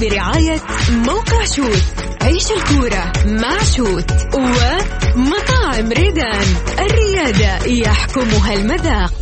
برعاية موقع شوت عيش الكورة مع شوت ومطاعم ريدان. الريادة يحكمها المذاق.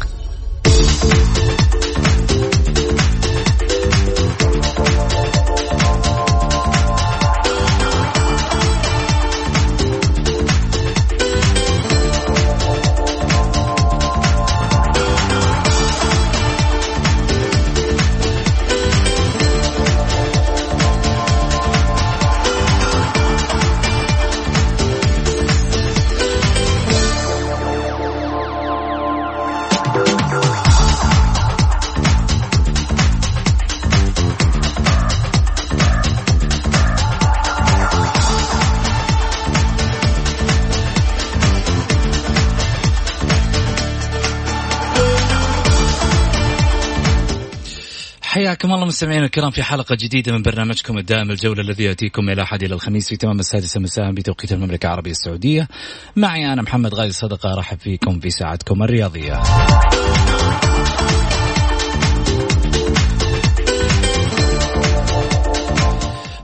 حياكم الله مستمعينا الكرام في حلقة جديدة من برنامجكم الدائم الجولة الذي يأتيكم من الأحد إلى الخميس في تمام السادسة مساء بتوقيت المملكة العربية السعودية. معي أنا محمد غازي صدقة أرحب فيكم في ساعتكم الرياضية.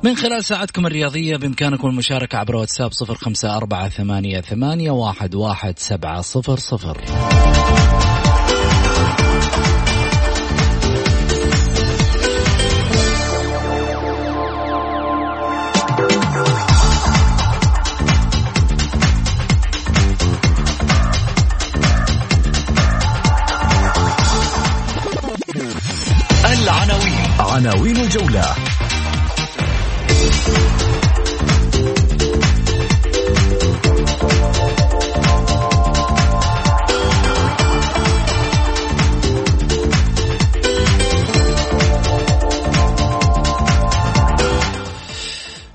من خلال ساعتكم الرياضية بإمكانكم المشاركة عبر واتساب صفر خمسة أربعة ثمانية, ثمانية واحد, واحد سبعة صفر صفر. عناوين الجولة.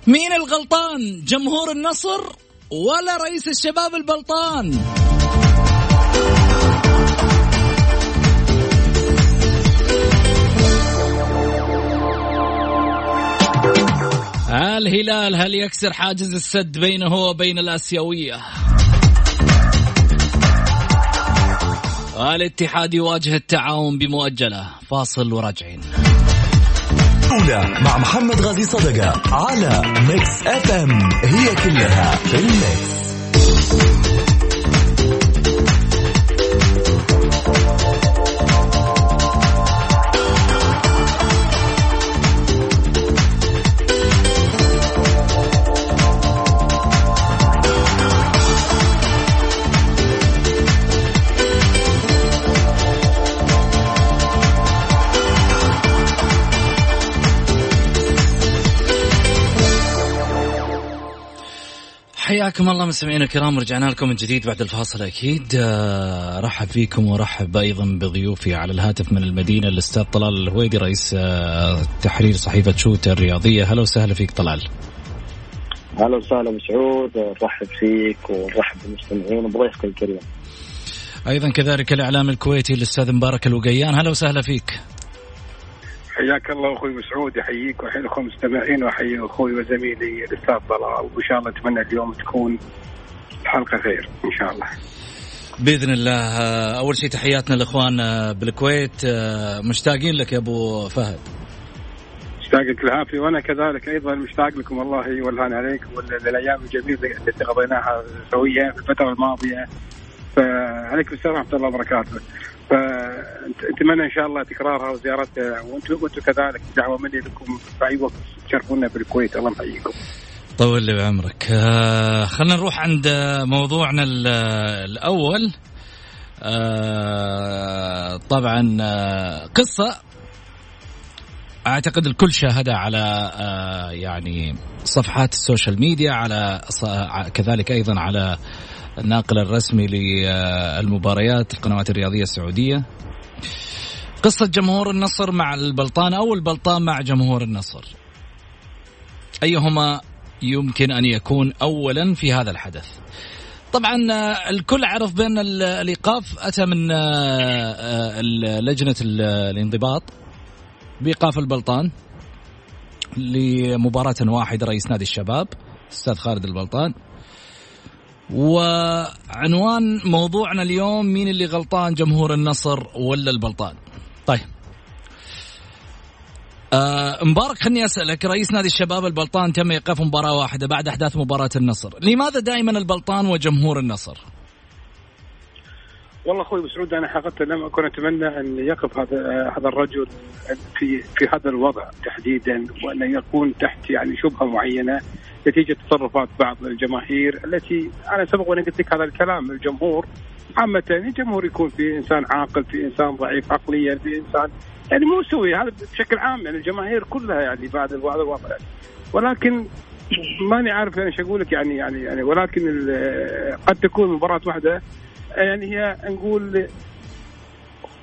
مين الغلطان؟ جمهور النصر ولا رئيس الشباب البلطان؟ الهلال هل يكسر حاجز السد بينه وبين الآسيوية؟ الاتحاد يواجه التعاون بمؤجلة. فاصل وراجعين. أولى مع محمد غازي صدقة على ميكس اف ام هي كلها في الميكس حياكم الله مستمعينا الكرام رجعنا لكم من جديد بعد الفاصل أكيد. آه، رحب فيكم ورحب أيضا بضيوفي على الهاتف من المدينة الأستاذ طلال الهويدي رئيس آه، تحرير صحيفة شوت الرياضية. هلا وسهلا فيك طلال. أهلا وسهلا مسعود نرحب فيك ونرحب بالمستمعين وبضيفك الكريم. أيضا كذلك الإعلام الكويتي الأستاذ مبارك الوقيان. هلا وسهلا فيك. حياك الله أخوي مسعود يحييك ويحيي الأخوة المستمعين واحيي أخوي وزميلي الأستاذ طلال وإن شاء الله أتمنى اليوم تكون الحلقة خير إن شاء الله. بإذن الله. أول شيء تحياتنا الاخوان آه، بالكويت. مشتاقين لك يا أبو فهد. مشتاق العافية وأنا كذلك أيضا مشتاق لكم والله والهان عليكم والأيام الجميلة التي قضيناها سويا في الفترة الماضية. فعليكم السلام ورحمة الله وبركاته. فنتمنى إن شاء الله تكرارها وزيارتها. وأنتم وأنتم كذلك دعوة مني لكم في أي وقت تشرفونا في الكويت الله يحييكم. طول لي بعمرك. آه خلينا نروح عند موضوعنا ال- الأول. آه طبعا آه قصة. أعتقد الكل شاهدها على آه يعني صفحات ال social media على ص- كذلك أيضا على الناقل الرسمي للمباريات القنوات الرياضية السعودية. قصة جمهور النصر مع البلطان أو البلطان مع جمهور النصر. أيهما يمكن أن يكون أولا في هذا الحدث؟ طبعا الكل عرف بأن الإيقاف أتى من آه، آه، لجنة الانضباط بإيقاف البلطان لمباراة واحدة رئيس نادي الشباب أستاذ خالد البلطان. وعنوان موضوعنا اليوم مين اللي غلطان جمهور النصر ولا البلطان؟ طيب. آه مبارك خلني أسألك رئيس نادي الشباب البلطان تم إيقاف مباراة واحدة بعد أحداث مباراة النصر، لماذا دائما البلطان وجمهور النصر؟ والله أخوي مسعود أنا حقيقة لم أكن أتمنى أن يقف هذا هذا الرجل في في هذا الوضع تحديدا وأن يكون تحت يعني شبهة معينة. نتيجة تصرفات بعض الجماهير التي أنا سبق وأنا قلت لك هذا الكلام الجمهور عامة الجمهور يكون في إنسان عاقل في إنسان ضعيف عقليا في إنسان يعني مو سوي هذا بشكل عام يعني الجماهير كلها يعني بعد هذا الوضع يعني. ولكن ماني عارف إيش أقول لك يعني يعني يعني ولكن قد تكون مباراة واحدة يعني هي نقول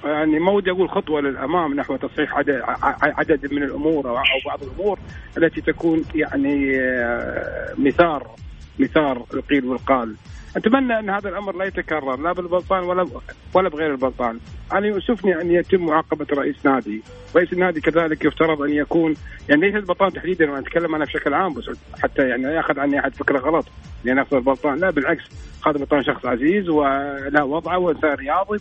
يعني ما ودي أقول خطوة للأمام نحو تصحيح عدد, عدد من الأمور أو بعض الأمور التي تكون يعني آه، مثار مثار القيل والقال. أتمنى أن هذا الأمر لا يتكرر لا بالبلطان ولا ولا بغير البلطان. أنا يؤسفني أن يتم معاقبة رئيس نادي. رئيس النادي كذلك يفترض أن يكون يعني ليس البلطان تحديدا وأنا أتكلم أنا بشكل عام بس حتى يعني لا يأخذ عني أحد فكرة غلط. لأن اخذ البلطان لا بالعكس هذا البلطان شخص عزيز وله وضعه وانسان رياضي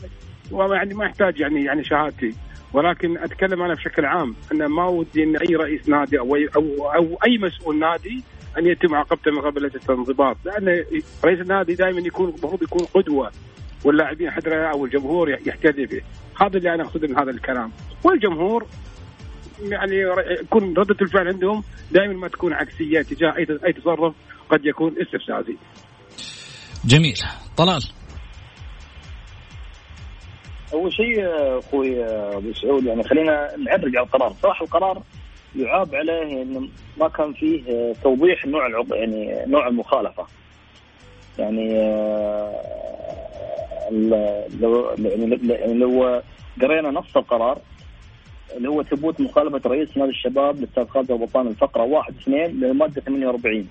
ويعني ما يحتاج يعني يعني شهادتي. ولكن أتكلم أنا بشكل عام أن ما ودي أن أي رئيس نادي أو اي أو, أو أي مسؤول نادي أن يتم عقبته من قبل لجنة الانضباط. لأن رئيس النادي دائما يكون المفروض يكون قدوة واللاعبين حتى أو الجمهور يحتذي به. هذا اللي أنا اقصده من هذا الكلام. والجمهور يعني يكون ردة الفعل عندهم دائما ما تكون عكسية تجاه أي تصرف قد يكون استفزازي. جميل. طلال. أول شيء أخوي ابو سعود يعني خلينا نعرج على القرار، صراحة القرار يعاب عليه انه ما كان فيه توضيح نوع العق... يعني نوع المخالفة. يعني آه، لو يعني لو قرينا نص القرار اللي هو ثبوت مخالفة رئيس نادي الشباب الاستاذ خالد البطان الفقرة 1 2 للمادة 48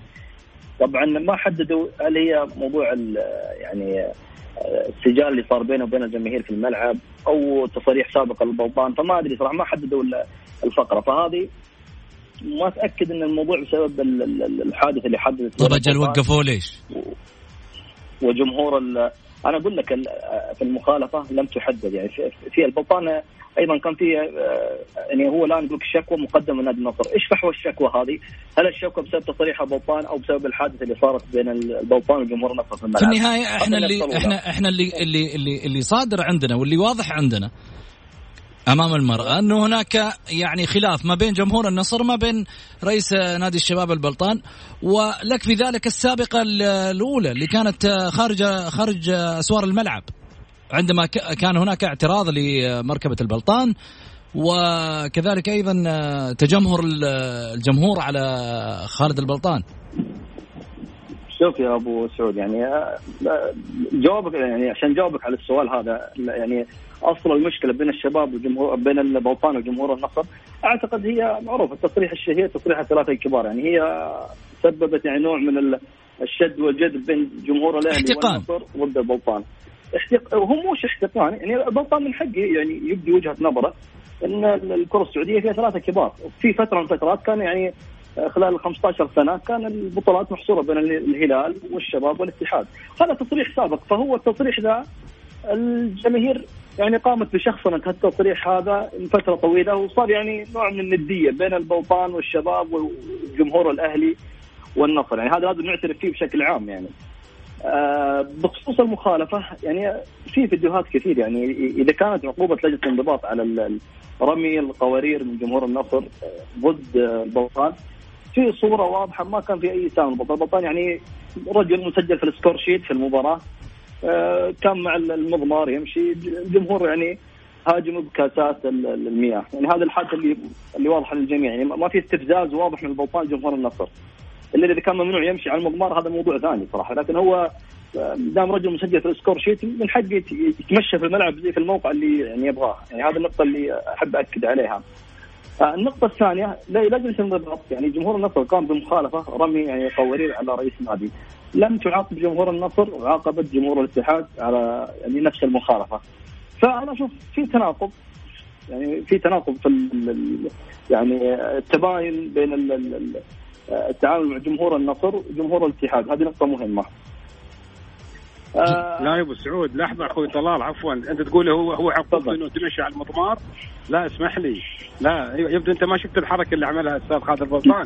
طبعا ما حددوا هل هي موضوع يعني السجال اللي صار بينه وبين الجماهير في الملعب أو تصريح سابق للبلطان فما أدري صراحة ما حددوا الفقرة فهذه ما أتأكد إن الموضوع بسبب الحادث اللي حدث طب أجل وقفوه ليش؟ وجمهور أنا أقول لك في المخالفة لم تحدد يعني في البلطان أيضا كان في آه، يعني هو الآن يقول الشكوى مقدمة من نادي النصر، إيش فحوى الشكوى هذه؟ هل الشكوى بسبب تصريح البلطان أو بسبب الحادثه اللي صارت بين البلطان وجمهور النصر في الملعب؟ في النهاية إحنا اللي إحنا إحنا اللي اللي اللي, اللي صادر عندنا واللي واضح عندنا أمام المرأة أنه هناك يعني خلاف ما بين جمهور النصر ما بين رئيس نادي الشباب البلطان ولك في ذلك السابقة الأولى اللي كانت خارج خارج أسوار الملعب. عندما كان هناك اعتراض لمركبة البلطان وكذلك أيضا تجمهر الجمهور على خالد البلطان. شوف يا أبو سعود يعني جوابك يعني عشان جاوبك على السؤال هذا يعني أصل المشكلة بين الشباب وجمهور بين البلطان وجمهور النصر. أعتقد هي معروف التصريح الشهير تصريح الثلاثه الكبار يعني هي سببت يعني نوع من الشد والجذب بين جمهور الأهلي والنصر ضد البلطان احتق... هو مش احتقان. يعني البلطان من حقه يعني يبدي وجهة نظره إن الكرة السعودية فيها ثلاثة كبار. في فترة من الفترات كان يعني خلال ال 15 سنة كان البطولات محصورة بين الهلال والشباب والاتحاد. هذا تصريح سابق. فهو التصريح ذا الجماهير يعني قامت بشخصنة التصريح هذا من فترة طويلة وصار يعني نوع من الندية بين البلطان والشباب والجمهور الأهلي والنصر. يعني هذا لازم نعترف فيه بشكل عام يعني. آه بخصوص المخالفة يعني في فيديوهات كثير يعني. إذا كانت عقوبة لجنة الانضباط على رمي القوارير من جمهور النصر آه، ضد البلطان في صورة واضحة ما كان في أي سام البلطان يعني رجل مسجل في ال score sheet في المباراة. كان مع المضمار يمشي. الجمهور يعني هاجموا بكاسات المياه. يعني هذا الحادث اللي اللي واضح للجميع. يعني ما في استفزاز واضح من البلطان جمهور النصر. الا إذا كان ممنوع يمشي على المضمار هذا موضوع ثاني صراحة. لكن هو دام رجل مسجل في ال score sheet من حقه يت- يتمشى في الملعب زي في الموقع اللي يعني يبغاه. يعني هذه النقطة اللي أحب أكد عليها. آه، النقطة الثانية لا يتم ضبط يعني جمهور النصر قام بمخالفة رمي يعني قوارير على رئيس النادي. لم تعاقب جمهور النصر وعاقبت جمهور الاتحاد على يعني نفس المخالفة. فأنا أشوف في تناقض. يعني في تناقض في يعني التباين بين ال- ال- ال- التعامل مع جمهور النصر وجمهور الاتحاد. هذه نقطة مهمة. آه، لا يا ابو سعود لحظة أخوي طلال عفوا. أنت تقول هو هو عقوبته. إنه تمشي على المضمار؟ لا اسمح لي. لا يبدو أنت ما شفت الحركة اللي عملها الاستاذ خالد البلطان.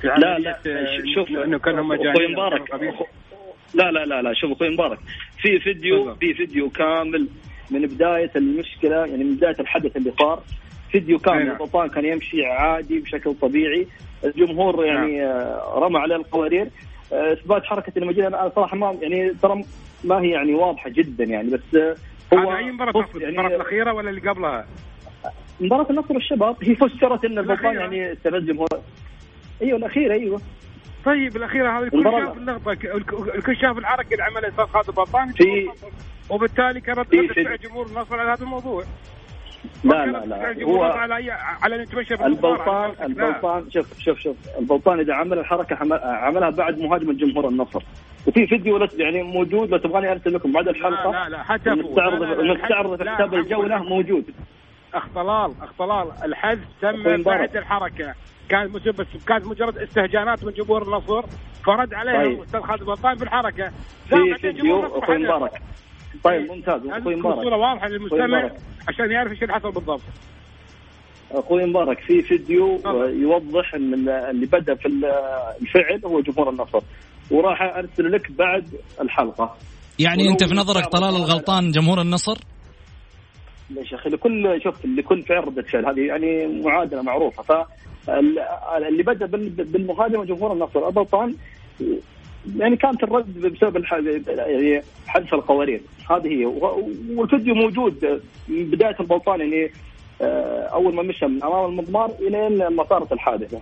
في لا لا آه، شوف إنه أخوي مجانين مبارك. كانوا قبيل. لا لا لا لا شوف أخوي مبارك. في فيديو. في فيديو كامل من بداية المشكلة يعني من بداية الحدث اللي صار. فيديو كامل. نعم. السلطان كان يمشي عادي بشكل طبيعي. الجمهور يعني آه، رمى عليه القوارير. إثبات حركة المجيء أنا صراحة ما يعني ترى ما هي يعني واضحة جدا يعني بس آه، هو أي مباراة تقصد يعني المباراة الأخيرة ولا اللي قبلها؟ مباراة النصر والشباب هي فسرت إن الأخيرة. يعني استفز جمهور أيوه الأخيرة أيوه طيب الأخيرة هذه الكل شاف اللقطه الك- الكل شاف الحركه اللي عملها الاستاذ خالد البلطان في- وبالتالي كان رد في- رد في- فعل جمهور النصر على هذا الموضوع لا لا لا هو على أي- على يتمشى. البلطان. البلطان شوف شوف شوف البلطان إذا عمل الحركة حمل- عملها بعد مهاجمه جمهور النصر وفي فيديو يعني موجود لو تبغاني ارسل لكم بعد الحلقة لا لا حتى نستعرض نستعرض في عفواً. الجولة موجود اخ طلال اخ طلال الحذف تم. بعد الحركة كان بس كانت مجرد استهجانات من جمهور النصر فرد عليهم طيب. الاستاذ خالد البلطان بالحركه في فيديو أخوي مبارك طيب ممتاز. لازم أخوي تكون صورة مبارك واضحة للمستمع مبارك. عشان يعرف إيش اللي حصل بالضبط؟ أخوي مبارك في فيديو. يوضح إن ال- اللي بدأ في ال- الفعل هو جمهور النصر. وراح أرسل لك بعد الحلقة. يعني أنت في نظرك طلال الغلطان جمهور النصر؟ ليش يا أخي لكل شوف لكل فعل ردة فعل. هذه يعني معادلة معروفة. ف اللي بدأ بال- بالمهاجمه جمهور النصر. البلطان يعني كانت الرد بسبب يعني حذف القوارير. هذه هي. و- والفيديو موجود من بداية البلطان يعني آه، أول ما مشى من أمام المضمار إلى ما صارت الحادثة.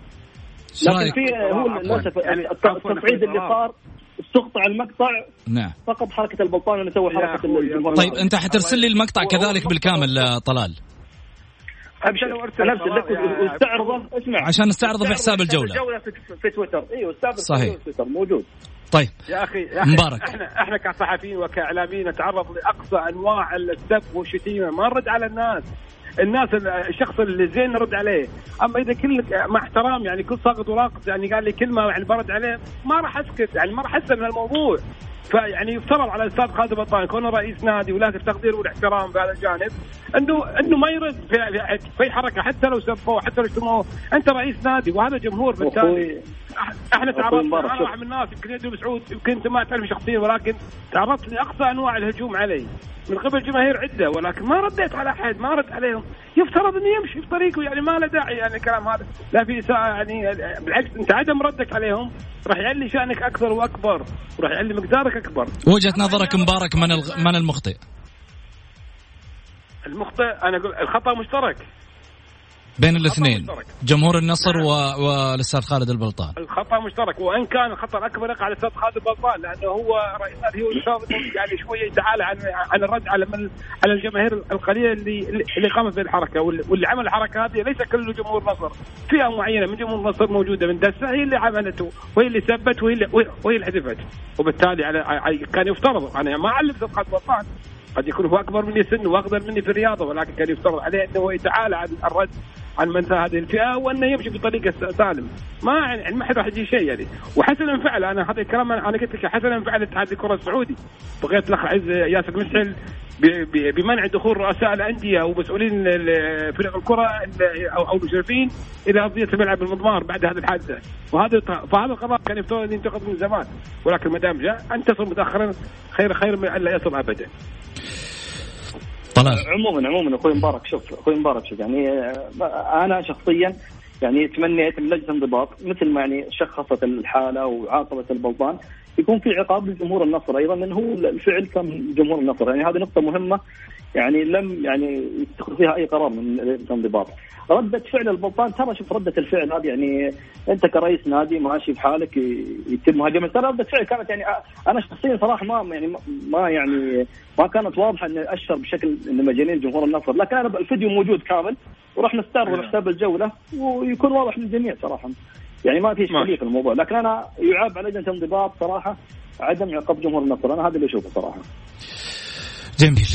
لكن؟ في هو. للأسف يعني التصعيد اللي صار استقطع المقطع نعم. فقط حركة البلطان انه سوى حركة طيب. أنت حترسل لي المقطع كذلك بالكامل طلال. أنا ارسل لك واستعرضه. اسمع. عشان نستعرضه في حساب استعرضه الجولة. في, في تويتر. أيوه استعرضه في صحيح. تويتر موجود. طيب. يا أخي يا أخي، مبارك. إحنا إحنا كصحفيين وكإعلاميين نتعرض لأقصى أنواع السب والشتيمة. ما نرد على الناس. الناس الشخص اللي زين نرد عليه. أما إذا كل مع احترام يعني كل ساقط وراقص يعني قال لي كلمه يعني برد عليه ما راح أسكت يعني ما راح اسال من الموضوع. فيعني يفترض على الأستاذ خالد بطان كونه رئيس نادي وله التقدير والاحترام بهذا الجانب انه إنه ما يرد في, في, في حركة حتى لو سبوه حتى لو شتموه أنت رئيس نادي وهذا جمهور بالتالي. إحنا تعرضنا أنا. واحد من الناس يمكن يدري مسعود يمكن أنت ما تعرف شخصيا ولكن تعرضت لأقصى أنواع الهجوم علي. من قبل جماهير عدة ولكن ما رديت على أحد ما رد عليهم. يفترض إنه يمشي في طريقه يعني ما له داعي يعني الكلام هذا. لا في إساءة يعني بالعكس أنت عدم ردك عليهم. راح يعلي شأنك أكثر وأكبر وراح يعلي مقدارك أكبر. وجهة نظرك مبارك من الغ... من المخطئ؟ المخطئ أنا أقول الخطأ مشترك. بين الاثنين. جمهور النصر و... والأستاذ خالد البلطان. الخطأ مشترك. وإن كان الخطا الاكبر يقع على الأستاذ خالد البلطان لأنه هو رئيس هو يعني شوية يتعالى عن عن الرد على من على الجماهير القليلة اللي اللي قامت بالحركة. واللي عمل الحركة هذه ليس كل جمهور نصر فئة معينة من جمهور نصر موجودة من دسة هي اللي عملته وهي اللي سبت وهي اللي وهي اللي حذفت. وبالتالي على كان يفترض. أنا ما أعلم الاستاذ خالد البلطان قد يكون هو أكبر مني سن وأقدر مني في الرياضة ولكن كان يفترض عليه إنه يتعالى عن الرد عن مثل هذه الفئة وأنه يمشي بطريقة سالم. ما يعني ما حد راح يجي شيء يعني. وحسنا فعل أنا هذا الكلام أنا قلت لك حسنا فعل اتحاد الكره السعودي بغيت الأخ عز ياسر مسحل بمنع دخول رؤساء الأندية ومسؤولين فرق الكرة ال- أو أو المشرفين إلى أرضية الملعب المضمار بعد هذه الحادثة. وهذا فهذا القرار كان يفترض أن ينتقد من زمان. ولكن ما دام جاء ان تصل متأخرا خير خير من أن لا يصل ابدا. طلال. عموما عموما أخوي مبارك شوف أخوي مبارك شوف يعني آه، أنا شخصيا يعني تمنيت من لجنه انضباط مثل ما يعني شخصت الحالة وعاقبت البلطان يكون في عقاب لجمهور النصر أيضا لأنه هو الفعل كان جمهور النصر. يعني هذه نقطة مهمة يعني لم يعني يتخذ فيها أي قرار من الانضباط. ردة فعل البلطان ترى شوف ردة الفعل هذه يعني أنت كرئيس نادي ماشي بحالك يتم مهاجمة ترى ردة فعل كانت يعني أنا شخصيا صراحة ما يعني ما يعني ما كانت واضحة ان اشر بشكل ان مجانين جمهور النصر. لكن أنا الفيديو موجود كامل. وراح نستعرض أيوه. حساب الجولة ويكون واضح للجميع صراحة. يعني ما في اشكالية في الموضوع لكن أنا يعاب على لجنة الانضباط صراحة عدم عقاب جمهور النصر. أنا هذا اللي أشوفه صراحة. جميل.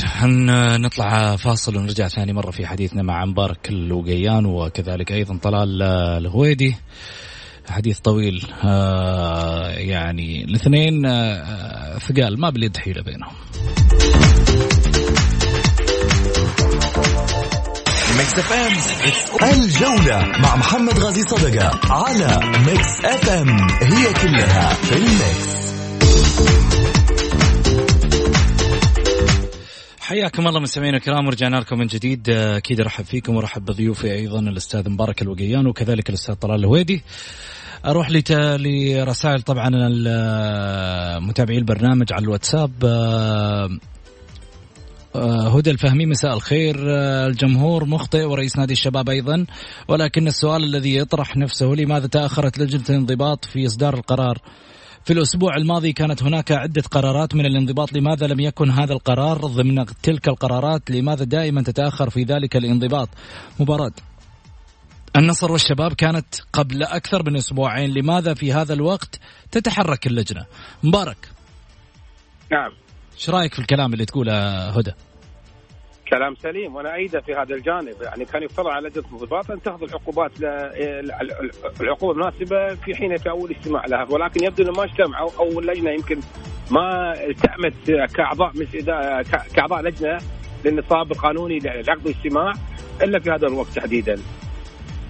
نطلع فاصل ونرجع ثاني مرة في حديثنا مع مبارك الوقيان وكذلك أيضا طلال الغويدي حديث طويل آه يعني الاثنين آه ثقال ما باليد حيلة بينهم. ميكس اف ام الجولة مع محمد غازي صدقة على ميكس اف ام هي كلها في الميكس. حياكم الله مستمعينا الكرام ورجعنا لكم من جديد. أكيد أرحب فيكم وأرحب بضيوفي أيضا الأستاذ مبارك الوقيان وكذلك الأستاذ طلال الغويدي. أروح. لرسائل طبعا متابعي البرنامج على الواتساب. هدى الفهمي مساء الخير. الجمهور مخطئ ورئيس نادي الشباب أيضا. ولكن السؤال الذي يطرح نفسه لماذا تأخرت لجنة الانضباط في إصدار القرار؟ في الأسبوع الماضي كانت هناك عدة قرارات من الانضباط. لماذا لم يكن هذا القرار ضمن تلك القرارات؟ لماذا دائما تتأخر في ذلك الانضباط؟ مباراة. النصر والشباب كانت قبل أكثر من أسبوعين. لماذا في هذا الوقت تتحرك اللجنة؟ مبارك. نعم. إيش رأيك في الكلام اللي تقوله هدى؟ كلام سليم وأنا ايده في هذا الجانب يعني كان يفترض على لجنه الانضباط أن تأخذ العقوبات العقوبة المناسبة في حين اول اجتماع لها ولكن يبدو انه ما اجتمعوا أو اللجنه يمكن ما التأمت كأعضاء كأعضاء لجنة للنصاب القانوني لعقد الاجتماع إلا في هذا الوقت تحديدا.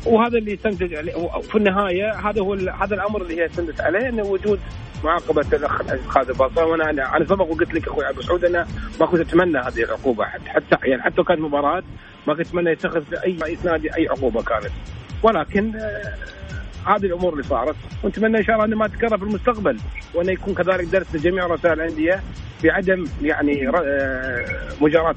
وهذا اللي يستنتج في النهاية هذا هو هذا الأمر اللي هي استندت عليه إنه وجود معاقبة الأخ خالد الباصره وأنا أنا سبق وقلت لك أخوي ابو سعود أنا ما كنت أتمنى هذه العقوبة حتى يعني حتى كانت مباراة ما كنت أتمنى يتخذ أي رئيس نادي أي عقوبة كانت. ولكن آه هذه الأمور اللي صارت ونتمنى إن شاء الله أنه ما تتكرر في المستقبل وأنه يكون كذلك درس لجميع رؤساء الأندية بعدم يعني مجاراه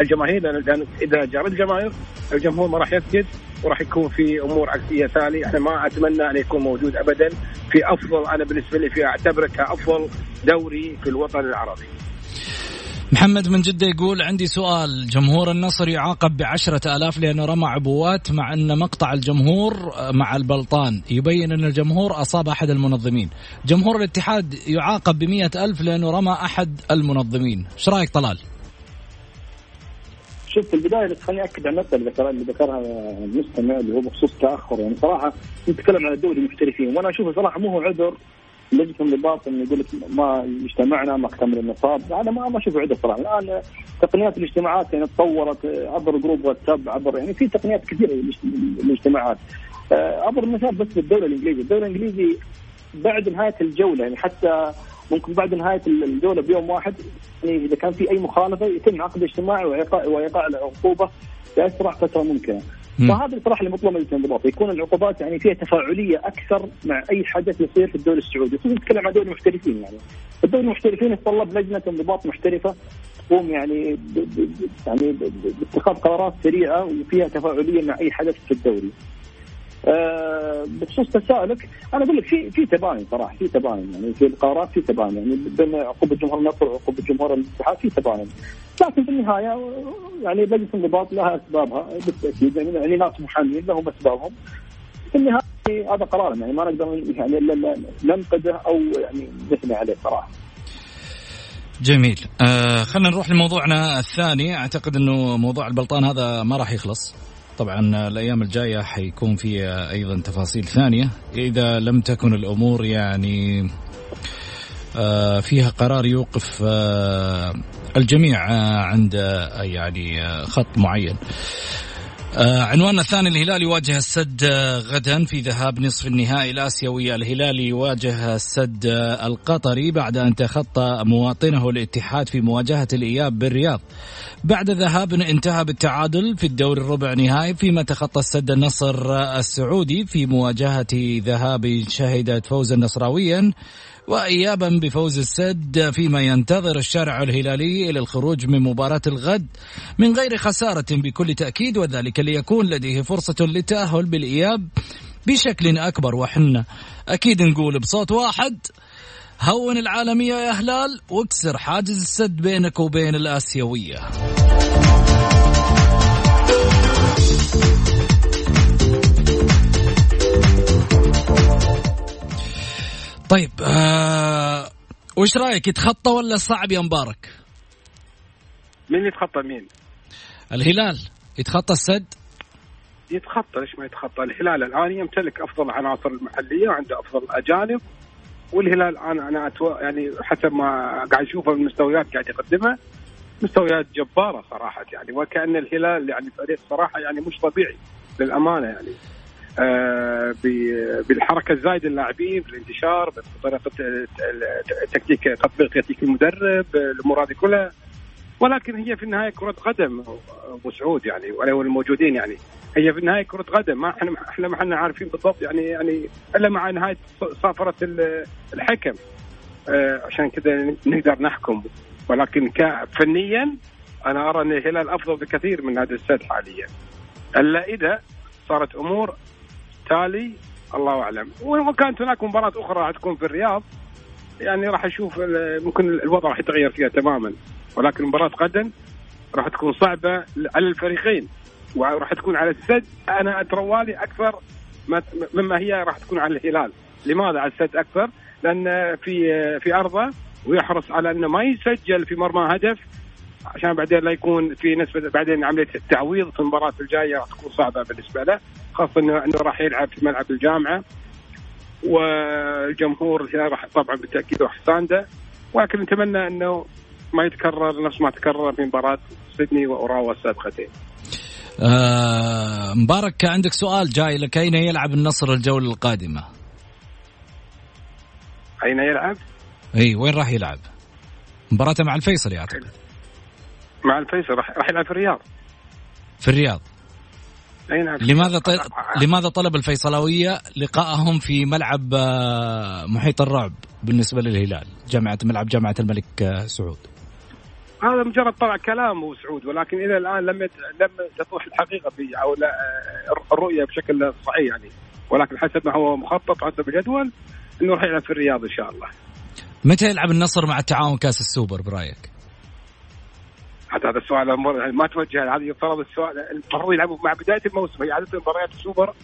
الجماهير لأن إذا جارت الجماهير الجمهور ما راح يسكت وراح يكون في أمور عكسية تالي إحنا ما أتمنى أن يكون موجود ابدا في أفضل أنا بالنسبة لي في اعتبره كأفضل دوري في الوطن العربي. محمد من جدة يقول عندي سؤال. جمهور النصر يعاقب بعشرة ألاف لأنه رمى عبوات مع أن مقطع الجمهور مع البلطان. يبين أن الجمهور أصاب أحد المنظمين. جمهور الاتحاد يعاقب بمية ألف لأنه رمى أحد المنظمين. إيش رأيك طلال؟ شوف في البداية بس خليني أكد على ذكرها اللي ذكرها المستمع اللي هو بخصوص تأخر. يعني صراحة نتكلم عن الدوري المحترفين. وأنا اشوفه صراحة مو هو عذر لجنة الانضباط انه يقول لك ما اجتمعنا ما اكتمل النصاب. أنا ما ما اشوفه عذر صراحة. الآن تقنيات الاجتماعات يعني تطورت عبر جروب واتساب عبر يعني في تقنيات كثيرة للاجتماعات. اضرب مثال بس بالدوري الإنجليزي. الدوري الإنجليزي بعد نهاية الجولة يعني حتى ممكن بعد نهاية الجولة بيوم واحد يعني إذا كان في أي مخالفة يتم عقد اجتماعي وإيقاع العقوبة بأسرع فترة ممكنة. فهذا الصراحه اللي مطلوب من الانضباط يكون العقوبات يعني فيها تفاعلية أكثر مع أي حدث يصير في الدوري السعودي خصوصا نتكلم عن دوري المحترفين يعني. الدوري المحترفين يتطلب لجنة انضباط محترفة تقوم يعني ب ب يعني باتخاذ قرارات سريعة وفيها تفاعلية مع أي حدث في الدوري. أه بخصوص تساؤلك أنا أقول لك في في تباين صراحة في تباين يعني في القرارات في تباين يعني بين عقوبه جمهور النصر وعقوبه جمهور الاتحاد في تباين. لكن في النهاية يعني لجنه الانضباط لها أسبابها بالتأكيد يعني, يعني ناس محامين لهم أسبابهم. في النهاية هذا قرارهم يعني ما نقدر يعني ننقده أو يعني نثني عليه صراحة. جميل. آه خلينا نروح لموضوعنا الثاني. أعتقد إنه موضوع البلطان هذا ما راح يخلص. طبعا الأيام الجاية حيكون في أيضا تفاصيل ثانية. إذا لم تكن الأمور يعني فيها قرار يوقف الجميع عند يعني خط معين. آه عنواننا الثاني الهلال يواجه السد آه، غدا في ذهاب نصف النهائي الآسيوية الهلال يواجه السد آه، القطري بعد أن تخطى مواطنه الاتحاد في مواجهة الإياب بالرياض. بعد ذهاب انتهى بالتعادل في الدور الربع نهائي فيما تخطى السد النصر آه، السعودي في مواجهة ذهاب شهدت فوزا نصراويا. وإيابا بفوز السد فيما ينتظر الشارع الهلالي إلى الخروج من مباراة الغد من غير خسارة بكل تأكيد وذلك ليكون لديه فرصة للتأهل بالإياب بشكل أكبر. وحنا أكيد نقول بصوت واحد هون العالمية يا هلال واكسر حاجز السد بينك وبين الآسيوية. طيب آه وش رأيك يتخطى ولا صعب يا مبارك؟ مين يتخطى مين؟ الهلال يتخطى السد؟ يتخطى ليش ما يتخطى؟ الهلال الآن يمتلك أفضل عناصر المحليه وعنده أفضل أجانب والهلال أنا أنا أتو... يعني حسب ما قاعد أشوفه من المستويات قاعد يقدمها مستويات جبارة صراحة يعني وكأن الهلال يعني فريق صراحة يعني مش طبيعي للأمانة يعني بالحركة الزايدة اللاعبين بالانتشار بطريقة تكتيك تطبيق تكتيك المدرب الأمور هذه كلها. ولكن هي في النهاية كرة قدم أبو سعود يعني ولا الموجودين يعني. هي في النهاية كرة قدم ما إحنا إحنا ما إحنا عارفين بالضبط يعني يعني إلا مع نهاية صافره الحكم. آه عشان كذا نقدر نحكم. ولكن فنيا أنا أرى أن الهلال أفضل بكثير من هذا السد حاليا. إلا إذا صارت أمور تالي الله أعلم. وكانت هناك مباراة أخرى راح تكون في الرياض. يعني راح أشوف ممكن الوضع راح يتغير فيها تماما. ولكن مباراة غدا راح تكون صعبة على الفريقين وراح تكون على السد. أنا اتروالي أكثر مما هي راح تكون على الهلال. لماذا على السد أكثر؟ لأن في في أرضه ويحرص على أنه ما يسجل في مرمى هدف. عشان بعدين لا يكون في نسبة بعدين عملية التعويض في المباراة الجاية راح تكون صعبة بالنسبة له خاصة انه إنه راح يلعب في ملعب الجامعة والجمهور راح طبعا بالتأكيد راح سانده ولكن نتمنى إنه ما يتكرر نفس ما تكرر في مباراة سيدني وأوراوا السابقتين. آه مبارك عندك سؤال جاي لك أين يلعب النصر الجولة القادمة؟ أين يلعب؟ إي وين راح يلعب؟ مباراته مع الفيصلي أعتقد. مع الفيصل راح راح يلعب في الرياض. في الرياض. أي نعم لماذا طل... لماذا طلب الفيصلاوية لقائهم في ملعب آه، محيط الرعب بالنسبة للهلال جامعه ملعب جامعة الملك آه، سعود هذا مجرد طلع كلام ابو سعود ولكن إلى الآن لم لم تطرح الحقيقة في أو لا آه، الرؤية بشكل صحيح يعني ولكن حسب ما هو مخطط حسب الجدول إنه راح يلعب في الرياض إن شاء الله متى يلعب النصر مع التعاون كأس السوبر برأيك؟ حتى هذا السؤال ما توجه هذا يفترض السؤال المفروض يلعبوا مع بداية الموسم. هي عادة مباريات السوبر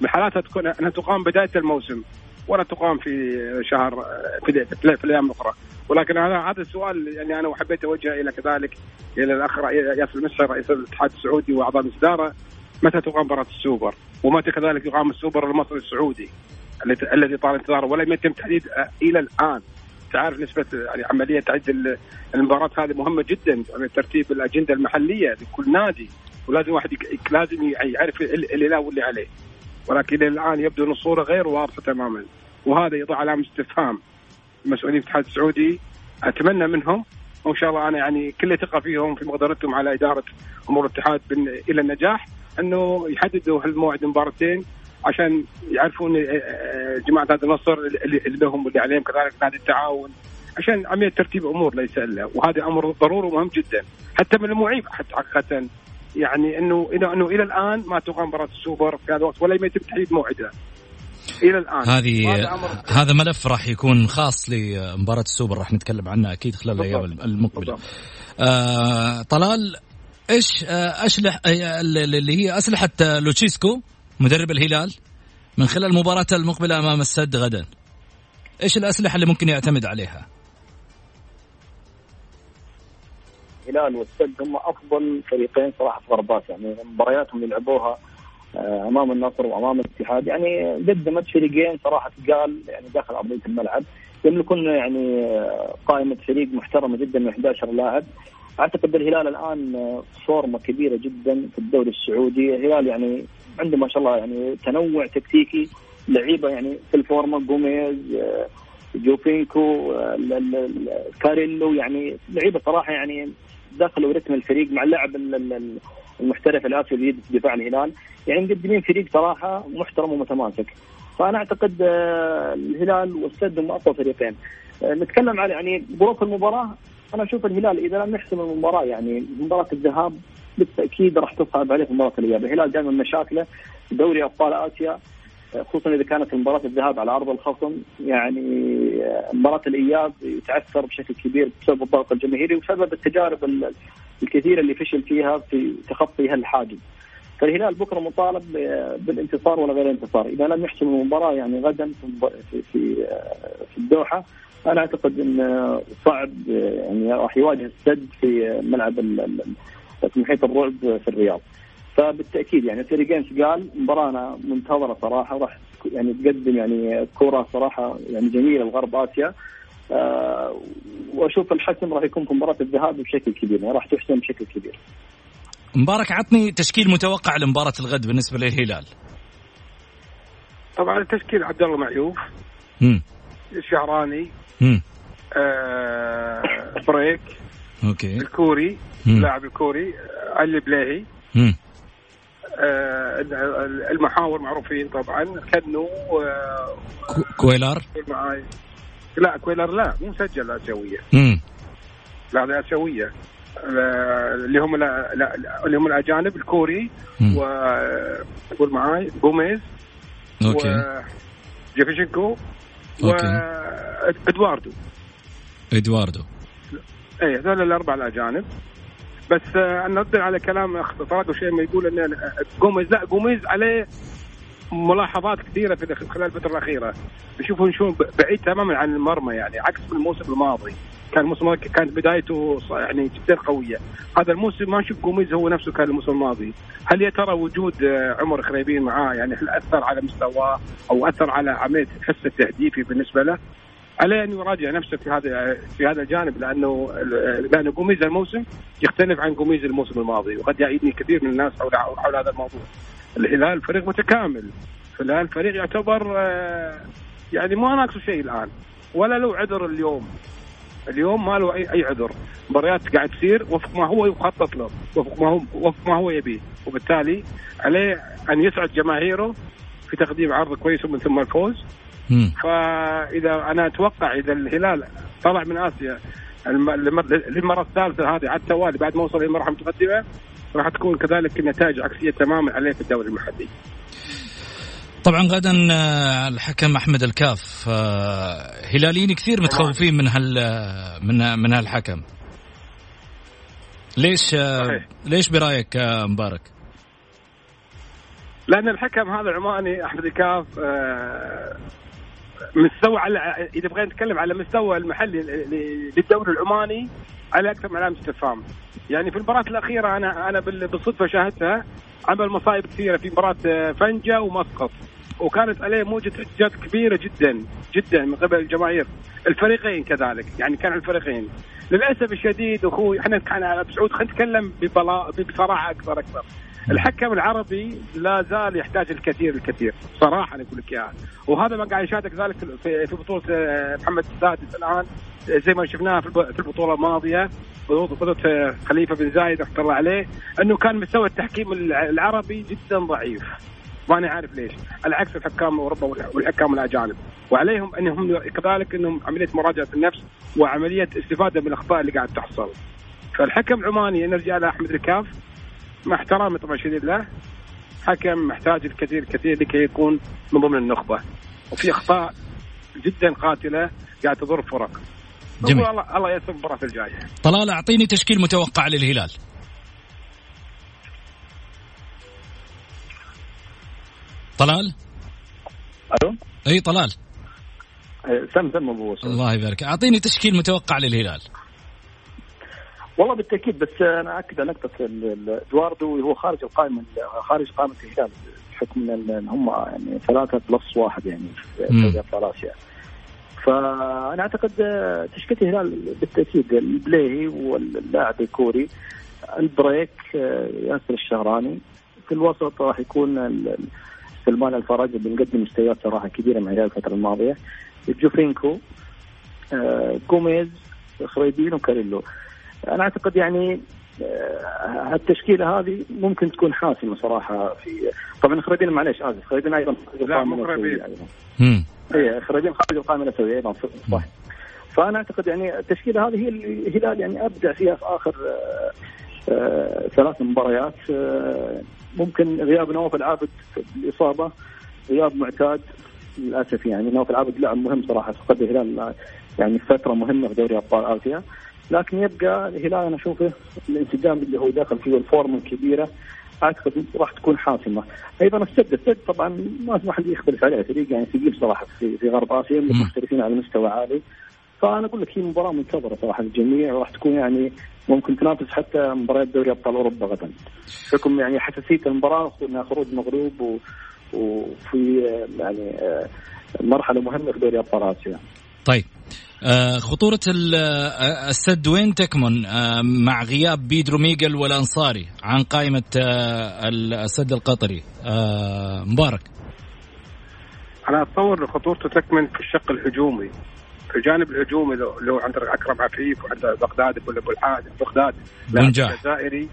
من حالاتها تكون أنها تقام بداية الموسم ولا تقام في شهر في, في, الأيام الأخرى. ولكن هذا هذا السؤال يعني أنا حبيت أوجهه إلى كذلك إلى الأخ ياسر المسر رئيس الاتحاد السعودي وأعضاء الاداره متى تقام مباراة السوبر؟ ومتى كذلك يقام السوبر المصري السعودي الذي طال انتظاره؟ ولم يتم تحديد إلى الآن. تعرف نسبة يعني عملية تعد المباراة هذه مهمة جدا يعني ترتيب الأجندة المحلية لكل نادي ولازم واحد لازم يعرف اللي لا واللي عليه. ولكن الآن يبدو أن الصورة غير واضحة تماما وهذا يضع علامة استفهام. المسؤولين في الاتحاد السعودي أتمنى منهم وإن شاء الله أنا يعني كل ثقه فيهم في مقدرتهم على إدارة أمور الاتحاد إلى النجاح أنه يحددوا هالموعد المباراتين عشان يعرفون آه، آه، جماعة هذا النصر اللي لهم واللي عليهم كذلك نادي التعاون. عشان عملية ترتيب أمور ليس الا وهذا أمر ضروري ومهم جدا. حتى من المعيب حتى حقيقه يعني انه انه إنه إلى الآن ما تقام مباراة السوبر في هذا الوقت ولا يتم تحديد موعدها إلى الآن. هذه هذا ملف راح يكون خاص لمباراة السوبر راح نتكلم عنه أكيد خلال الأيام المقبلة. آه طلال إيش آه أشلح آه اللي هي أسلحة لوتشيسكو؟ مدرب الهلال من خلال مباراته المقبلة أمام السد غدا. إيش الأسلحة اللي ممكن يعتمد عليها؟ الهلال والسد هم أفضل فريقين صراحة في غربات يعني مبارياتهم اللي لعبوها آه، أمام النصر وأمام الاتحاد. يعني قدمت فريقين صراحة قال يعني داخل ارضيه الملعب. يملكون يعني آه، قائمة فريق محترمة جدا من 11 لاعب. أعتقد الهلال الآن form ة كبيرة جدا في الدوري السعودي، الهلال يعني عنده ما شاء الله يعني تنوع تكتيكي لعيبة يعني في ال form ة جوميز آه، جوفينكو آه، كاريلو يعني لعيبة صراحة يعني دخلوا rhythm الفريق مع اللاعب المحترف الآسيوي الجديد في دفاع الهلال. يعني مقدمين فريق صراحة محترم ومتماسك. فأنا أعتقد آه، الهلال والسد هم أقوى فريقين. نتكلم عن يعني ظروف المباراة. أنا أشوف الهلال إذا لم يحسم المباراة يعني مباراة الذهاب بالتأكيد راح تصعب عليه مباراه الاياب، الهلال دائما مشاكله دوري أبطال آسيا خصوصا إذا كانت مباراة الذهاب على أرض الخصم. يعني مباراة الإياب يتعثر بشكل كبير بسبب الضغط الجماهيري وبسبب التجارب الكثيرة اللي فشل فيها في تخطي هالحاجز. فالهلال بكرة مطالب بالانتصار ولا غير الانتصار، إذا لم يحسم المباراة يعني غدا في في في الدوحة أنا أعتقد إن صعب يعني راح يواجه السد في ملعب في محيط الرعب في الرياض. فبالتأكيد يعني الفريقين ثقال مباراة منتظرة صراحة وراح يعني تقدم يعني كرة صراحة يعني جميلة لغرب آسيا أه وأشوف الحسم راح يكون في مباراة الذهاب بشكل كبير يعني راح تحسم بشكل كبير. مبارك عطني تشكيل متوقع لمباراة الغد بالنسبة للهلال. طبعا التشكيل عبد الله معيوف امم الشهراني امم آه بريك أوكي. الكوري اللاعب الكوري علي بليهي. آه المحاور معروفين طبعا كنو آه كويلار؟ معاي. لا كويلر لا مو مسجل آسيوية. امم لا هذه آسيوية. اللي هم لا لا اللي هم الأجانب الكوري و قول معاي جوميز أوكي. جوفينكو وادواردو إدواردو. اي هذول الأربع الأجانب. بس أنا ارد على كلام أخ طارق شيء ما يقول ان جوميز لا جوميز عليه ملاحظات كثيرة في خلال الفترة الأخيرة. نشوفه شلون بعيد تماما عن المرمى يعني عكس الموسم الماضي. كان الموسم كانت بدايته يعني جدا قوية. هذا الموسم ما نشوف جوميز هو نفسه كان الموسم الماضي. هل يا ترى وجود عمر خريبين معاه يعني هل أثر على مستواه أو أثر على عملية الحس التهديفي بالنسبة له؟ عليه ان يراجع نفسه في هذا في هذا الجانب لأنه لأنه جوميز الموسم يختلف عن جوميز الموسم الماضي وقد يعيدني كثير من الناس حول حول هذا الموضوع. الهلال فريق متكامل، الهلال فريق يعتبر يعني ما ناقصه شيء الآن ولا له عذر اليوم. اليوم ما له اي أي عذر، مباريات قاعد تصير وفق ما هو يخطط له، وفق ما هو وفق ما هو يبيه، وبالتالي عليه أن يسعد جماهيره في تقديم عرض كويس ومن ثم الفوز فإذا أنا أتوقع إذا الهلال طلع من آسيا للمرة الثالثة هذه على التوالي بعد ما وصل للمرحله المتقدمة راح تكون كذلك النتائج عكسية تماما عليه في الدوري المحلي. طبعا غدا الحكم أحمد الكاف هلاليين كثير متخوفين من هال من من هالحكم. ليش صحيح. ليش برأيك مبارك؟ لأن الحكم هذا العماني أحمد الكاف مستوى على إذا بغينا نتكلم على مستوى المحلي للدوري العماني على أكثر من علامة استفهام. يعني في المباراة الأخيرة أنا أنا بالصدفة شاهدتها عمل مصايب كثيرة في مباراة فنجا ومسقط وكانت عليه موجة احتجاج كبيرة جدا جدا من قبل الجماهير. الفريقين كذلك يعني كان الفريقين. للأسف الشديد أخوي إحنا كان بسعود خلينا نتكلم بصراحة أكثر أكثر. الحكم العربي لا زال يحتاج الكثير الكثير. صراحة أنا أقول لك إياها. وهذا ما قاعد يشاهد كذلك في بطولة محمد السادس الآن. زي ما شفناها في البطولة الماضية بطولة خليفة بن زايد رحمة الله عليه إنه كان مستوى التحكيم العربي جدا ضعيف. ماني عارف ليش. على عكس الحكام أوروبا والحكام الأجانب. وعليهم إنهم كذلك إنهم عملية مراجعة النفس وعملية استفادة من الاخطاء اللي قاعد تحصل. فالحكم العماني نرجع لاحمد الكاف مع احترامي طبعا شديد له حكم محتاج الكثير الكثير لكي يكون من ضمن النخبة. وفي أخطاء جدا قاتلة قاعد تضر فرق. جميل. الله الله يسر المباراه الجاية. طلال أعطيني تشكيل متوقع للهلال. طلال؟ ألو؟ أي طلال. سم سم أبو الله يبارك. أعطيني تشكيل متوقع للهلال. والله بالتأكيد بس أنا أكد على نقطة إدواردو هو خارج القائمة خارج قائمة الهلال بحكم إن هم يعني ثلاثة plus واحد يعني في ابطال اسيا. فأنا أعتقد تشكيلة الهلال بالتأكيد البليهي واللاعب الكوري البريك ياسر الشهراني في الوسط راح يكون سلمان الفرج اللي مقدم مستويات صراحة كبيرة مع الهلال الفترة الماضية. جوفينكو جوميز خريبين وكاريلو. أنا أعتقد يعني آه، التشكيله هذه ممكن تكون حاسمة صراحة في طبعا خريبين معليش آسف خريبين أيضا لا مو خريبين اي خريبين خارج القائمة الأسيوية أيضا صح. فأنا أعتقد يعني التشكيلة هذه هي الهلال يعني أبدع فيها في آخر آه، آه، ثلاث مباريات ممكن غياب نواف العابد الإصابة. غياب معتاد للأسف يعني. نواف العابد لاعب مهم صراحة. فقد الهلال يعني فترة مهمة في دوري أبطال آسيا. لكن يبقى الهلال أنا أشوفه الانسجام اللي هو داخل فيه الفورم الكبيرة. أعتقد راح تكون حاسمة، أيضا السد، السد طبعا ما ما حد يختلف عليه. فريق يعني ثقيل صراحة في, في غرب آسيا. مختلفين على مستوى عالي. فأنا أقول لك هي مباراة منتظرة صراحة للجميع. وراح تكون يعني ممكن تنافس حتى مباريات دوري أبطال أوروبا غدا. بحكم يعني حساسيه المباراة خروج مغلوب و... وفي يعني آه، مرحلة مهمة في دوري أبطال آسيا. طيب. آه، خطورة آه، السد وين تكمن؟ آه، مع غياب بيدرو ميغل والأنصاري عن قائمة السد القطري. مبارك. أنا أتصور خطورته تكمن في الشق الهجومي. في الجانب الهجومي لو, لو عندك أكرم عفيف وعندك بغداد ولا أبو الحاج بغداد الجزائري.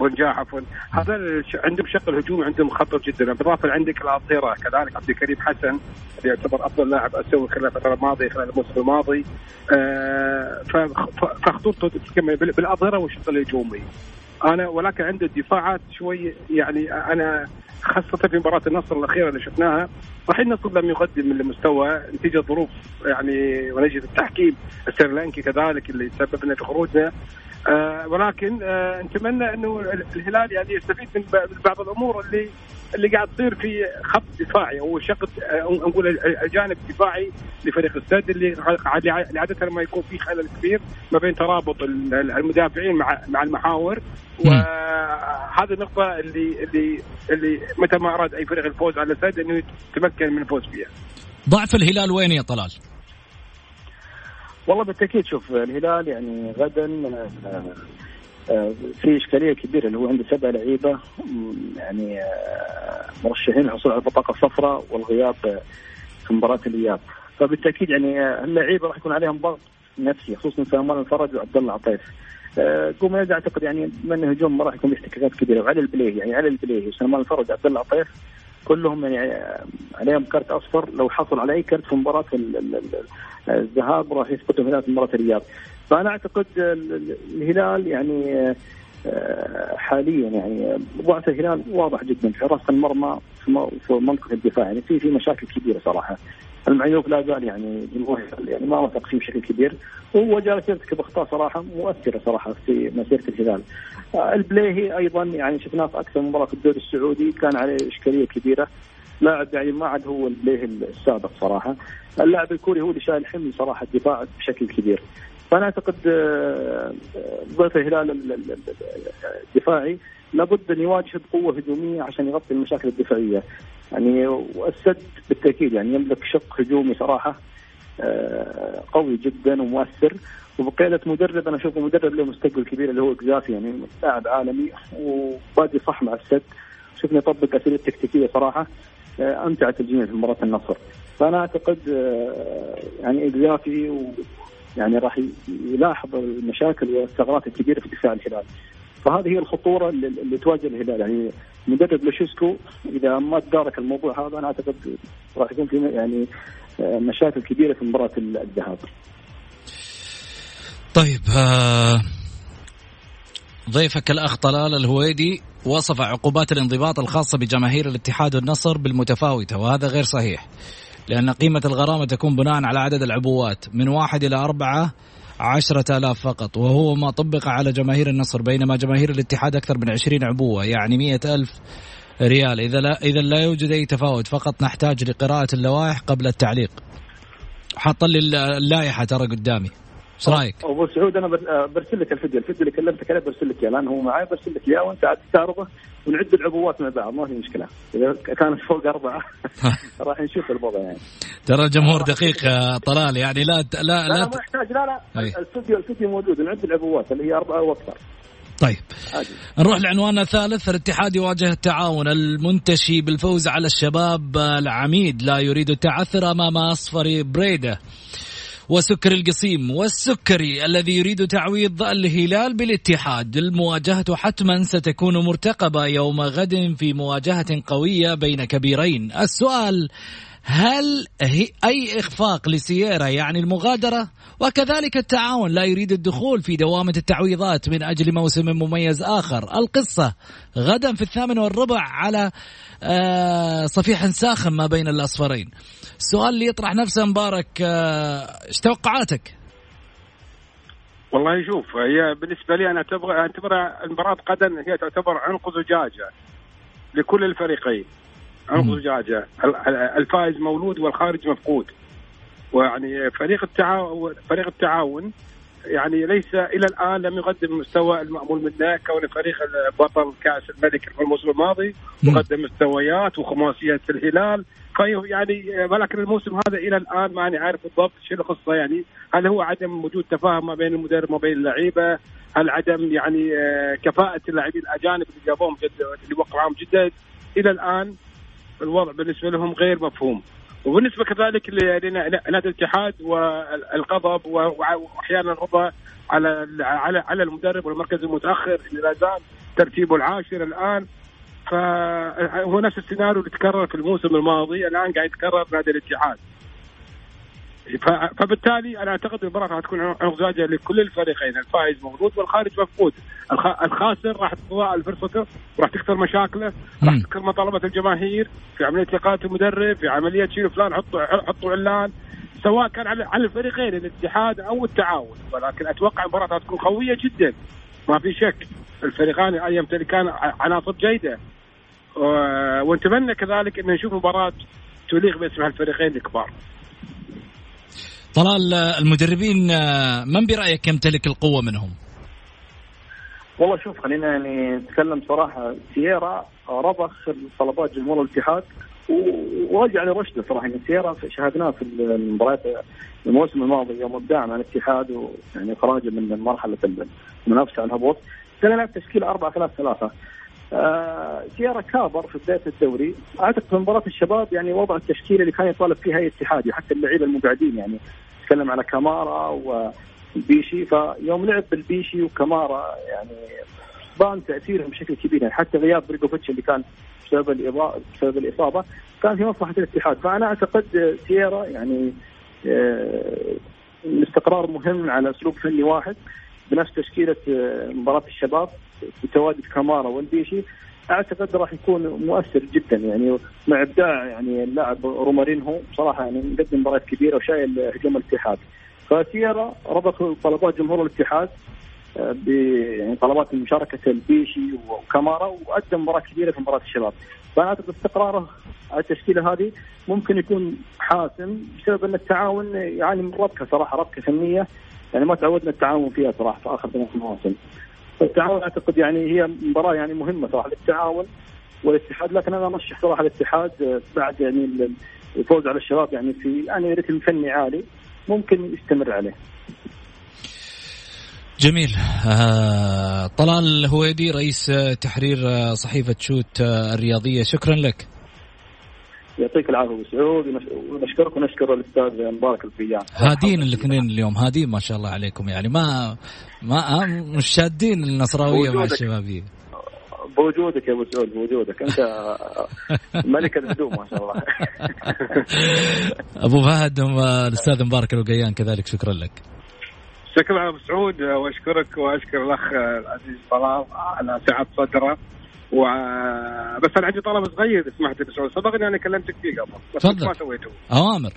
ونجاح عفوا. هذا عندهم شق الهجومي عندهم خطر جدا. بالإضافة عندك الاظهره كذلك عبد الكريم حسن اللي يعتبر أفضل لاعب اسيوي خلال الفترة الماضية خلال الموسم الماضي. آه فخطورته بالاظهره والشق الهجومي. أنا ولكن عنده الدفاعات شوي يعني أنا خاصة في مباراة النصر الأخيرة اللي شفناها. صحيح النصر لم يقدم لمستوى نتيجة ظروف يعني ونجد التحكيم السريلانكي كذلك اللي سبب لنا في خروجنا. آه ولكن آه نتمنى إنه الهلال يعني يستفيد من بعض الأمور اللي اللي قاعد تصير في خط دفاعي أو شق نقول الجانب الدفاعي لفريق السد اللي عادة ما يكون في خلل كبير ما بين ترابط المدافعين مع مع المحاور وهذه النقطة اللي اللي اللي متى ما أراد أي فريق الفوز على السد إنه يتمكن من الفوز فيها. ضعف الهلال وين يا طلال؟ والله بالتأكيد شوف الهلال يعني غدا آه، في إشكالية كبيرة اللي هو عنده سبع لعيبة يعني آه، مرشحين للحصول على البطاقة الصفراء والغياب في مباراة الإياب. فبالتأكيد يعني اللعيبة راح يكون عليهم ضغط نفسي خصوصا سلمان الفرج وعبد الله عطيف. جوميز أعتقد يعني انه هجوم ما راح يكون احتكاكات كبيرة. وعلي البليهي يعني علي البليهي وسلمان الفرج وعبد الله عطيف كلهم يعني عليهم كرت أصفر. لو حصل على أي كرت في مباراة الذهاب راح يثبتوا هلال في مباراة الإياب. فأنا أعتقد الهلال يعني آه، حاليا يعني ضعف الهلال واضح جدا في حراسه المرمى في منطقة الدفاع. يعني في في مشاكل كبيرة صراحة. المعيوف لا زال يعني جمهور يعني ما وثق فيه بشكل كبير. وهو جالس يرتكب اخطاء صراحة مؤثرة صراحة في مسيرة الهلال. آه، البليهي أيضا يعني شفناه في أكثر من مباراة في الدوري السعودي كان عليه إشكالية كبيرة. لاعب يعني ما عاد هو البليه السابق صراحة. اللاعب الكوري هو اللي شايل حمل صراحة الدفاع بشكل كبير. فانا اعتقد آه، ضيف الهلال الدفاعي لابد أن يواجه بقوة هجومية عشان يغطي المشاكل الدفاعية. يعني والسد بالتأكيد يعني يملك شق هجومي صراحة آه، قوي جدا ومؤثر. وبقيادة مدرب أنا اشوفه مدرب له مستقبل كبير اللي هو جزافي يعني لاعب عالمي وبادي صح مع السد. شفنا يطبق اساليب تكتيكية صراحة آه، أمتعت الجميع في مباراة النصر. فأنا أعتقد آه، يعني اجزافي يعني راح يلاحظ المشاكل والثغرات الكبيرة في دفاع الهلال. فهذه هي الخطورة اللي, تواجه الهلال. يعني مدرب لوشيسكو إذا ما تدارك الموضوع هذا أنا أعتقد راح يكون في يعني آه، مشاكل كبيرة في مباراة الذهاب. طيب ضيفك الأخ طلال الهويدي وصف عقوبات الانضباط الخاصة بجماهير الاتحاد والنصر بالمتفاوتة وهذا غير صحيح. لأن قيمة الغرامة تكون بناء على عدد العبوات من واحد إلى أربعة عشرة آلاف فقط. وهو ما طبق على جماهير النصر بينما جماهير الاتحاد أكثر من عشرين عبوة يعني مئة ألف ريال. إذا لا, إذا لا يوجد أي تفاوت فقط نحتاج لقراءة اللوائح قبل التعليق. حط لي اللائحة ترى قدامي. إيش رايك؟ أبو سعود أنا آه، برسل لك الفيديو. الفيديو اللي كلمتك عليه برسل لك إياه لأن هو معي برسل لك إياه وأنت عاد تستعرضه ونعد العبوات مع بعض ما في مشكلة. إذا كانت فوق أربعة راح نشوف الوضع يعني. ترى الجمهور دقيق يا طلال يعني لا لا لا, لا ما يحتاج. لا لا أي. الفيديو الفيديو موجود نعد العبوات اللي هي أربعة وأكثر. طيب. عادي. نروح لعنواننا الثالث الاتحاد يواجه التعاون المنتشي بالفوز على الشباب العميد لا يريد التعثر أمام أصفر بريدة. وسكري القصيم والسكري الذي يريد تعويض الهلال بالاتحاد. المواجهة حتما ستكون مرتقبة يوم غد في مواجهة قوية بين كبيرين. السؤال هل هي أي إخفاق لسييرا يعني المغادرة؟ وكذلك التعاون لا يريد الدخول في دوامة التعويضات من أجل موسم مميز آخر. القصة غدا في الثامن والربع على آه، صفيح ساخن ما بين الأصفرين. السؤال اللي يطرح نفسه مبارك آه، إيش توقعاتك؟ والله شوف هي بالنسبة لي أنا اعتبر اعتبر المباراة غدا هي تعتبر عنق زجاجة لكل الفريقين. عنق. زجاجه ال- ال- الفائز مولود والخارج مفقود ويعني فريق التعاون فريق التعاون يعني ليس إلى الآن لم يقدم المستوى المأمول منه كون فريق بطل كأس الملك في الموسم الماضي. وقدم مستويات وخماسية الهلال في يعني ولكن الموسم هذا إلى الآن ماني عارف بالضبط شو القصة يعني هل هو عدم وجود تفاهم ما بين المدرب وما بين اللعيبة؟ هل عدم يعني آه، كفاءة اللاعبين الأجانب اللي جابوهم جد اللي وقعوا معهم جدد؟ إلى الآن الوضع بالنسبة لهم غير مفهوم. وبالنسبة كذلك ل- لنا- نادي الاتحاد والغضب وأحيانا الرضا على على على المدرب والمركز المتأخر اللي لا زال ترتيبه العاشر الآن فهو نفس السيناريو اللي تكرر في الموسم الماضي الآن قاعد يتكرر نادي الاتحاد. فبالتالي أنا أعتقد المباراة راح تكون عنق زاجه لكل الفريقين الفائز موجود والخارج مفقود. الخ- الخاسر راح تضاع فرصته وراح تكثر مشاكله راح. تكثر مطالبة الجماهير في عملية اقاله المدرب في عملية شيل فلان حطوا حطوا علان. سواء كان على الفريقين الاتحاد أو التعاون. ولكن أتوقع المباراة راح تكون قوية جدا. ما في شك. الفريقان يمتلكان عناصر جيدة. ونتمنى كذلك إن نشوف مباراة تليق باسم هالفريقين الكبار. طلال آه، المدربين آه، من برأيك يمتلك القوة منهم؟ والله شوف خلينا يعني نتكلم صراحة. سييرا رضخ طلبات جمهور الاتحاد ورجع لرشده صراحة. يعني سييرا شاهدناه في المباريات الموسم الماضي يوم ابداع مع الاتحاد ويعني خراجه من مرحلة المنافسة على الهبوط. كان يلعب تشكيل 4 3 3 آه سيارة كابر في بداية الدوري. أعتقد في مباراة الشباب يعني وضع التشكيلة اللي كان يطالب فيها أي اتحادي حتى اللعيبة المقعدين يعني. تكلم على كامارا وبيشي فيوم لعب بالبيشي وكامارا يعني بان تأثيرهم بشكل كبير. يعني حتى غياب بريكوفيتش اللي كان بسبب الإضاءة بسبب الإصابة كان في مصلحة الاتحاد. فأنا أعتقد سيارة يعني آه، الاستقرار مهم على أسلوب فني واحد بنفس تشكيلة آه، مباراة الشباب. بتواجد كامارا والبيشي أعتقد راح يكون مؤثر جدا. يعني مع إبداع يعني اللاعب رومارينهو بصراحة يعني مقدم مباريات كبيرة وشايل هجوم الاتحاد. فسيرا ربط طلبات جمهور الاتحاد آه، ب يعني طلبات مشاركة البيشي وكامارا وقدم مباراة كبيرة في مباراة الشباب. فأنا أعتقد استقراره على التشكيلة هذه ممكن يكون حاسم بسبب أن التعاون يعاني من ربكة صراحة ربكة فنية. يعني ما تعودنا التعاون فيها صراحة في آخر ثلاث مواسم. فالتعاون أعتقد يعني هي مباراة يعني مهمة صراحة للتعاون والاتحاد لكن أنا أرشح صراحة الاتحاد آه، بعد يعني ال- الفوز على الشباب يعني في يعني رتم فني عالي ممكن يستمر عليه. جميل آه طلال الهويدي رئيس تحرير آه، صحيفة شوت آه، الرياضية شكرا لك يعطيك العافية أبو سعود ونش- ونشكرك ونشكر الأستاذ مبارك الفيان. هادين الاثنين اليوم هادين ما شاء الله عليكم يعني ما ما مش شادين النصراوية مع وجودك. الشبابية بوجودك يا أبو سعود بوجودك أنت ملك الهدوء ما شاء الله. أبو فهد والأستاذ مبارك الوقيان كذلك شكرا لك شكرا أبو سعود وأشكرك وأشكر الأخ العزيز طلال على سعة صدره و بس أنا عندي طلب صغير سمحت ابو سعود سبق اني أنا كلمتك فيه قبل بس تفضل. ما سويته. أوامر.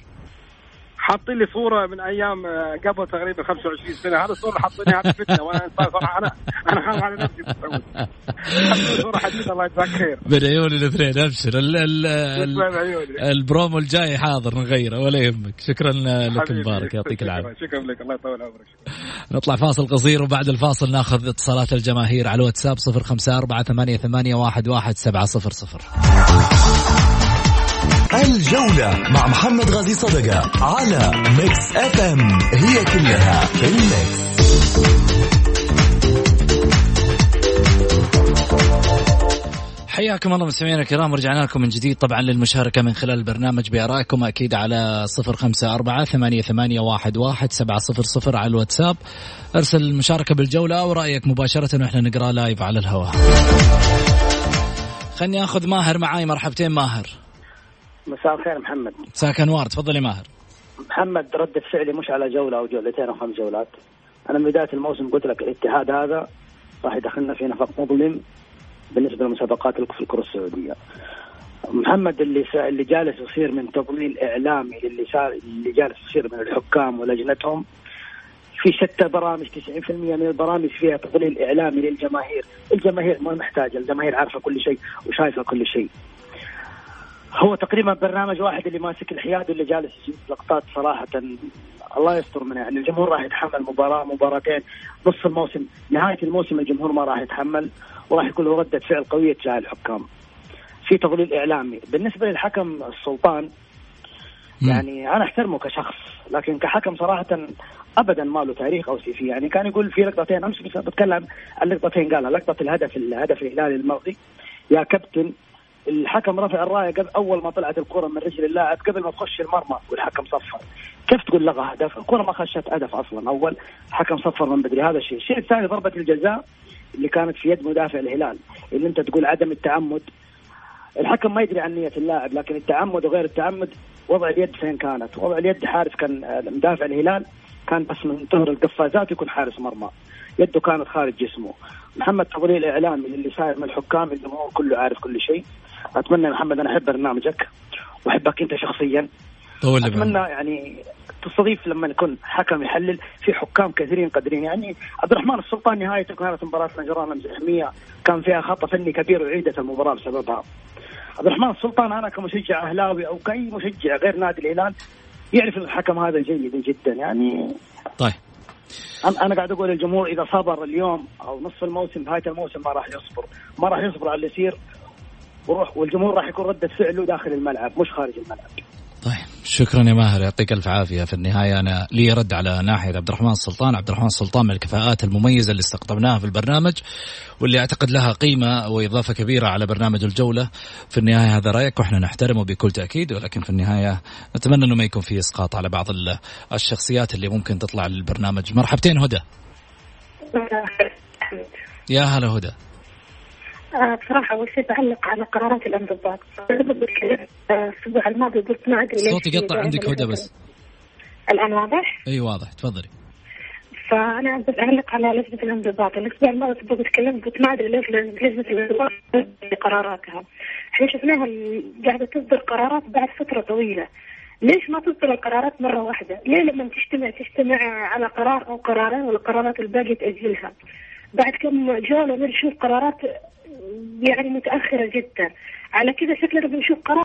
حاطين لي صورة من أيام آه، قبل تقريبا 25 سنة. هذا الصورة حاطينها هذه فتنة. وأنا صراحة أنا أنا خايف على نفسي. صورة حديثه الله يجزاك خير. بين عيوني الاثنين أبشر. ال ال ال البرومو الجاي حاضر نغيره ولا يهمك. شكرا لك مبارك يعطيك العافية. شكرا لك. الله يطول عمرك. نطلع فاصل قصير وبعد الفاصل ناخذ اتصالات الجماهير على الواتساب 054 88 11700 الجولة مع محمد غازي صدقة على ميكس اف ام هي كلها في الميكس حياكم الله مستمعينا الكرام رجعنا لكم من جديد طبعا للمشاركة من خلال البرنامج بآرائكم أكيد على صفر خمسة أربعة ثمانية, ثمانية واحد, واحد سبعة صفر صفر على الواتساب. أرسل المشاركة بالجولة أو رأيك مباشرة وإحنا نقرأ لايف على الهواء. خلني أخذ ماهر معاي. مرحبتين ماهر. مساء الخير محمد. مساك أنوار تفضلي ماهر. محمد ردة فعلي مش على جولة أو جولتين أو خمس جولات. أنا من بداية الموسم قلت لك الاتحاد هذا راح يدخلنا في نفق مظلم بالنسبة لمسابقات في الكرة السعودية. محمد اللي سا... اللي جالس يصير من تضليل إعلامي اللي صار اللي جالس يصير من الحكام ولجنتهم في شتى برامج 90% من البرامج فيها تضليل إعلامي للجماهير. الجماهير ما محتاجة الجماهير عارفة كل شيء وشايفة كل شيء. هو تقريبا برنامج واحد اللي ماسك الحياد واللي جالس يجيب لقطات صراحة. الله يستر منه. يعني الجمهور راح يتحمل مباراة مباراتين نص الموسم. نهاية الموسم الجمهور ما راح يتحمل وراح يكون له ردة فعل قوية تجاه الحكام. في تضليل إعلامي. بالنسبة للحكم السلطان يعني أنا أحترمه كشخص لكن كحكم صراحة ابدا ما له تاريخ أو سي في يعني كان يقول في لقطتين أمس بتكلم عن لقطتين قالها لقطة الهدف الهدف الهلالي الماضي. يا كابتن الحكم رفع الراية قبل أول ما طلعت الكرة من رجل اللاعب قبل ما تخش المرمى والحكم صفر. كيف تقول لغى هدف؟ الكرة ما خشت هدف أصلا. أول حكم صفر من بدري. هذا الشيء. الشيء الثاني ضربة الجزاء اللي كانت في يد مدافع الهلال اللي أنت تقول عدم التعمد. الحكم ما يدري عن نية اللاعب لكن التعمد وغير التعمد وضع اليد فين كانت؟ وضع اليد حارس كان مدافع الهلال كان بس من ظهر القفازات يكون حارس مرمى. يده كانت خارج جسمه. محمد تضليل إعلامي اللي صاير من الحكام الجمهور كله عارف كل شيء. أتمنى يا محمد أنا أحب برنامجك وأحبك أنت شخصيا. طول أتمنى يعني تستضيف لما يكون حكم يحلل في حكام كثيرين قادرين. يعني عبد الرحمن السلطان نهايته كانت مباراة نجران مزحميه كان فيها خطأ فني كبير وعيدت المباراة بسببها. عبد الرحمن السلطان أنا كمشجع أهلاوي أو كأي مشجع غير نادي الهلال يعرف الحكم هذا جيد جدا. يعني طيب. أنا قاعد أقول للجمهور إذا صبر اليوم أو نصف الموسم نهاية الموسم ما راح يصبر. ما راح يصبر على اللي يصير. وروح والجمهور راح يكون ردة فعله داخل الملعب مش خارج الملعب. طيب شكرا يا ماهر يعطيك ألف عافية. في النهاية أنا لي رد على ناحية عبد الرحمن السلطان عبد الرحمن السلطان من الكفاءات المميزة اللي استقطبناها في البرنامج واللي أعتقد لها قيمة وإضافة كبيرة على برنامج الجولة. في النهاية هذا رأيك وإحنا نحترمه بكل تأكيد ولكن في النهاية نتمنى إنه ما يكون في إسقاط على بعض الشخصيات اللي ممكن تطلع للبرنامج. مرحبتين هدى. يا هلا هدى. آه بصراحة أول شيء بعلق على قرارات الانضباط. الأسبوع الماضي قلت ما أدري ليش صوتي قطع عندك هدى بس. الآن واضح؟ أي واضح. تفضلي. فأنا بس أعلق على لجنة الانضباط. الأسبوع الماضي سبق تكلمت قلت ما أدري ليش لجنة الانضباط قراراتها إحنا شفناها قاعدة تصدر قرارات بعد فترة طويلة. ليش ما تصدر القرارات مرة واحدة؟ ليه لما تجتمع تجتمع على قرار أو قرارين والقرارات الباقية تأجلها؟ بعد كم جولة نشوف قرارات يعني متأخرة جدا. على كذا شكلنا بنشوف قرار